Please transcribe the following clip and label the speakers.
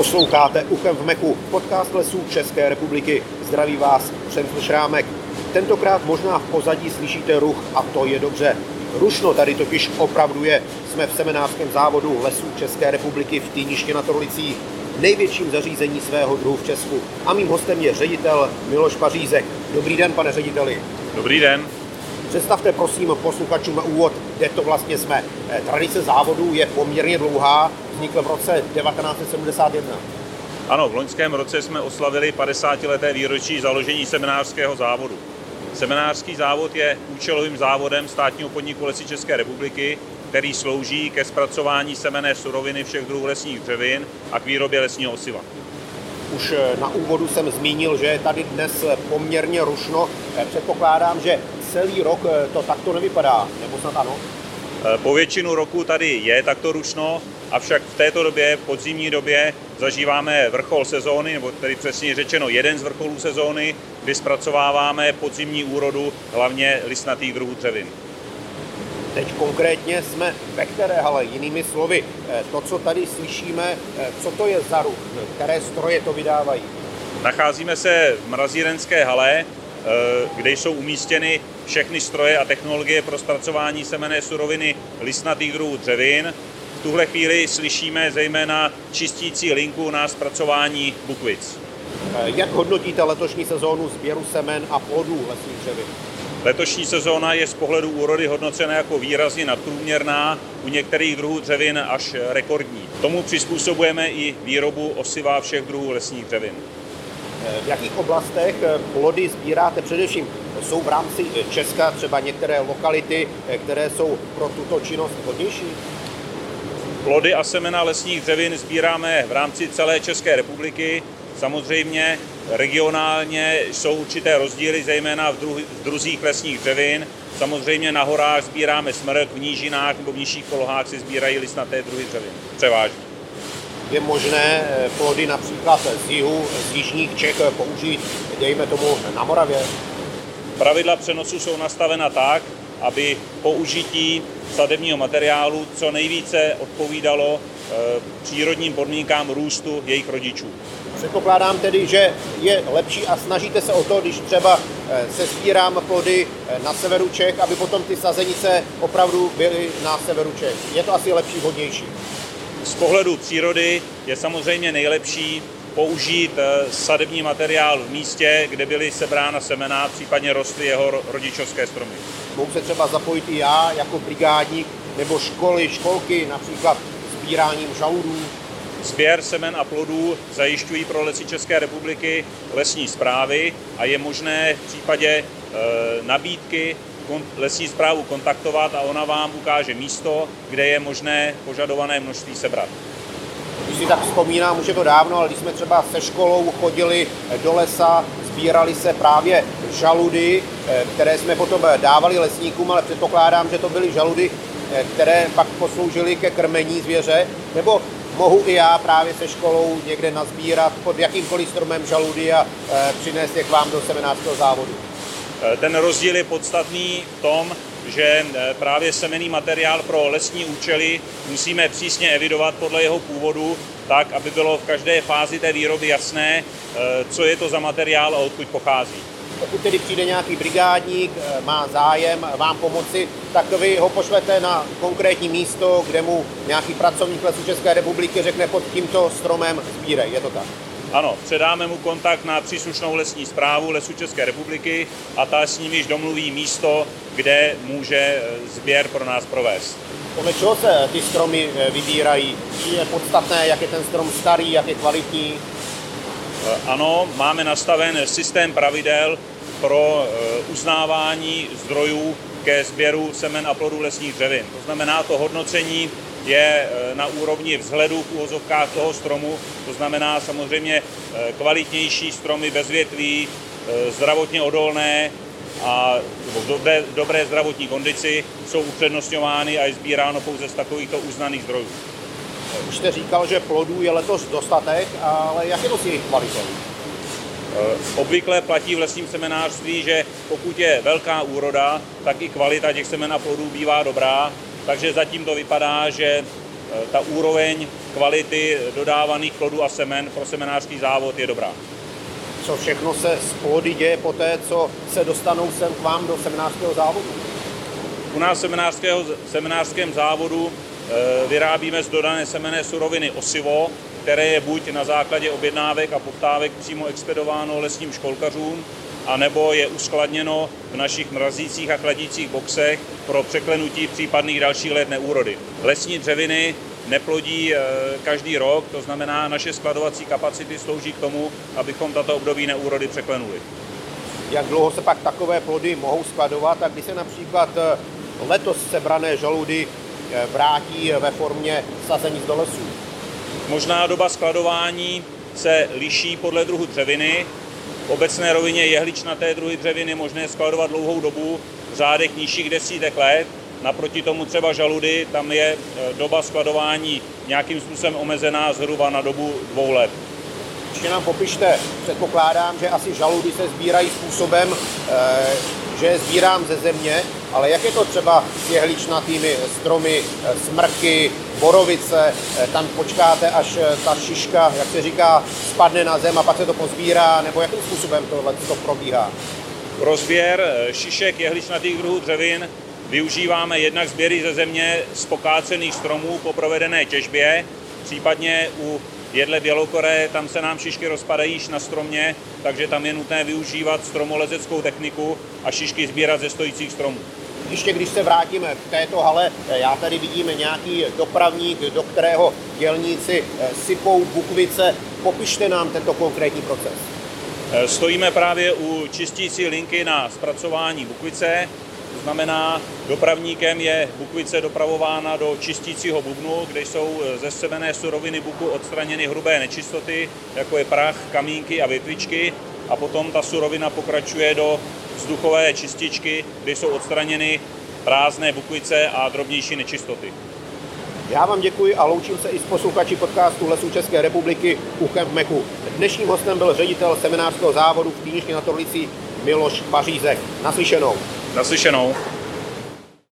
Speaker 1: Posloucháte Uchem v Meku, podcast lesů České republiky. Zdraví vás Přemysl Šrámek. Tentokrát možná v pozadí slyšíte ruch a to je dobře. Rušno tady totiž opravdu je. Jsme v seminářském závodu lesů České republiky v Týniště na Torlicích, největším zařízení svého druhu v Česku. A mým hostem je ředitel Miloš Pařízek. Dobrý den, pane řediteli.
Speaker 2: Dobrý den.
Speaker 1: Představte prosím posluchačům na úvod, kde to vlastně jsme. Eh, tradice závodu je poměrně dlouhá, vznikl v roce 1971.
Speaker 2: Ano, v loňském roce jsme oslavili 50. leté výročí založení seminářského závodu. Seminářský závod je účelovým závodem státního podniku Lesy České republiky, který slouží ke zpracování semené suroviny všech druhů lesních dřevin a k výrobě lesního osiva.
Speaker 1: Už eh, na úvodu jsem zmínil, že je tady dnes poměrně rušno. Eh, předpokládám, že celý rok eh, to takto nevypadá, nebo snad ano?
Speaker 2: Po většinu roku tady je takto rušno, avšak v této době, podzimní době, zažíváme vrchol sezóny, nebo tedy přesně řečeno jeden z vrcholů sezóny, kdy zpracováváme podzimní úrodu, hlavně listnatých druhů dřevin.
Speaker 1: Teď konkrétně jsme ve které hale, jinými slovy, eh, to, co tady slyšíme, eh, co to je za ruch, které stroje to vydávají?
Speaker 2: Nacházíme se v mrazírenské hale, eh, kde jsou umístěny všechny stroje a technologie pro zpracování semené suroviny listnatých druhů dřevin. V tuhle chvíli slyšíme zejména čistící linku na zpracování bukvic.
Speaker 1: Jak hodnotíte letošní sezónu sběru semen a plodů lesních dřevin?
Speaker 2: Letošní sezóna je z pohledu úrody hodnocena jako výrazně nadprůměrná, u některých druhů dřevin až rekordní. Tomu přizpůsobujeme i výrobu osiva všech druhů lesních dřevin.
Speaker 1: V jakých oblastech plody sbíráte především? Jsou v rámci Česka třeba některé lokality, které jsou pro tuto činnost vhodnější?
Speaker 2: Plody a semena lesních dřevin sbíráme v rámci celé České republiky. Samozřejmě regionálně jsou určité rozdíly, zejména v, druh- v druzích lesních dřevin. Samozřejmě na horách sbíráme smrk, v nížinách nebo v nižších polohách si sbírají listnaté druhy dřevin. Převážně.
Speaker 1: Je možné eh, plody například z jihu, z jižních Čech použít, dejme tomu, na Moravě?
Speaker 2: Pravidla přenosu jsou nastavena tak, aby použití sadebního materiálu co nejvíce odpovídalo e, přírodním podmínkám růstu jejich rodičů.
Speaker 1: Předpokládám tedy, že je lepší a snažíte se o to, když třeba eh, se sbírám plody eh, na severu Čech, aby potom ty sazenice opravdu byly na severu Čech. Je to asi lepší, vhodnější.
Speaker 2: Z pohledu přírody je samozřejmě nejlepší použít eh, sadební materiál v místě, kde byly sebrána semena, případně rostly jeho rodičovské stromy.
Speaker 1: Mohu se třeba zapojit i já jako brigádník nebo školy, školky, například sbíráním žaludů,
Speaker 2: Sběr semen a plodů zajišťují pro lesy České republiky lesní zprávy a je možné v případě e, nabídky lesní zprávu kontaktovat a ona vám ukáže místo, kde je možné požadované množství sebrat.
Speaker 1: Když si tak vzpomínám, už je to dávno, ale když jsme třeba se školou chodili do lesa, sbírali se právě žaludy, e, které jsme potom dávali lesníkům, ale předpokládám, že to byly žaludy, e, které pak posloužily ke krmení zvěře, nebo mohu i já právě se školou někde nazbírat pod jakýmkoliv stromem žaludy a e, přinést je k vám do seminářského závodu.
Speaker 2: E, ten rozdíl je podstatný v tom, že e, právě semený materiál pro lesní účely musíme přísně evidovat podle jeho původu, tak, aby bylo v každé fázi té výroby jasné, co je to za materiál a odkud pochází.
Speaker 1: Pokud tedy přijde nějaký brigádník, eh, má zájem vám pomoci, tak vy ho pošlete na konkrétní místo, kde mu nějaký pracovník lesů České republiky řekne pod tímto stromem sbírej. Je to tak?
Speaker 2: Ano, předáme mu kontakt na příslušnou lesní zprávu Lesů České republiky a ta s ním již domluví místo, kde může eh, sběr pro nás provést.
Speaker 1: Podle čeho se ty stromy eh, vybírají? Je podstatné, jak je ten strom starý, jak je kvalitní?
Speaker 2: Ano, máme nastaven systém pravidel, pro eh, uznávání zdrojů ke sběru semen a plodů lesních dřevin. To znamená, to hodnocení je eh, na úrovni vzhledu v úvozovkách toho stromu, to znamená samozřejmě eh, kvalitnější stromy bez větví, zdravotně odolné a v dobré, dobré zdravotní kondici jsou upřednostňovány a je sbíráno pouze z takovýchto uznaných zdrojů.
Speaker 1: Už jste říkal, že plodů je letos dostatek, ale jak je to s jejich kvalitou?
Speaker 2: Eh, obvykle platí v lesním seminářství, že pokud je velká úroda, tak i kvalita těch semen a plodů bývá dobrá, takže zatím to vypadá, že ta úroveň kvality dodávaných plodů a semen pro semenářský závod je dobrá.
Speaker 1: Co všechno se z půdy děje po té, co se dostanou sem k vám do seminářského závodu?
Speaker 2: U nás v seminářském závodu vyrábíme z dodané semené suroviny osivo, které je buď na základě objednávek a poptávek přímo expedováno lesním školkařům, anebo je uskladněno v našich mrazících a chladících boxech pro překlenutí případných dalších let neúrody. Lesní dřeviny neplodí eh, každý rok, to znamená, naše skladovací kapacity slouží k tomu, abychom tato období neúrody překlenuli.
Speaker 1: Jak dlouho se pak takové plody mohou skladovat a kdy se například eh, letos sebrané žaludy eh, vrátí ve formě sazení do lesů?
Speaker 2: Možná doba skladování se liší podle druhu dřeviny. Obecné rovině jehličnaté druhy dřeviny možné skladovat dlouhou dobu v řádech nižších desítek let. Naproti tomu třeba žaludy, tam je e, doba skladování nějakým způsobem omezená zhruba na dobu dvou let.
Speaker 1: Ještě nám popište, předpokládám, že asi žaludy se sbírají způsobem, e, že je sbírám ze země, ale jak je to třeba s jehličnatými stromy, eh, smrky, borovice, eh, tam počkáte, až eh, ta šiška, jak se říká, spadne na zem a pak se to pozbírá, nebo jakým způsobem tohle to probíhá?
Speaker 2: Rozběr šišek jehličnatých druhů dřevin využíváme jednak sběry ze země z pokácených stromů po provedené těžbě, případně u jedle bělokoré, tam se nám šišky rozpadají již na stromě, takže tam je nutné využívat stromolezeckou techniku a šišky sbírat ze stojících stromů.
Speaker 1: Ještě když se vrátíme k této hale, já tady vidíme nějaký dopravník, do kterého dělníci eh, sypou bukvice. Popište nám tento konkrétní proces.
Speaker 2: Eh, stojíme právě u čistící linky na zpracování bukvice. Znamená, dopravníkem je bukvice dopravována do čistícího bubnu, kde jsou eh, ze semené suroviny buku odstraněny hrubé nečistoty, jako je prach, kamínky a větvičky. A potom ta surovina pokračuje do vzduchové čističky, kde jsou odstraněny prázdné bukvice a drobnější nečistoty.
Speaker 1: Já vám děkuji a loučím se i s posluchači podcastu Lesů České republiky Uchem v Meku. Dnešním hostem byl ředitel seminářského závodu v Týništi na Torlici Miloš Pařízek. Naslyšenou.
Speaker 2: Naslyšenou.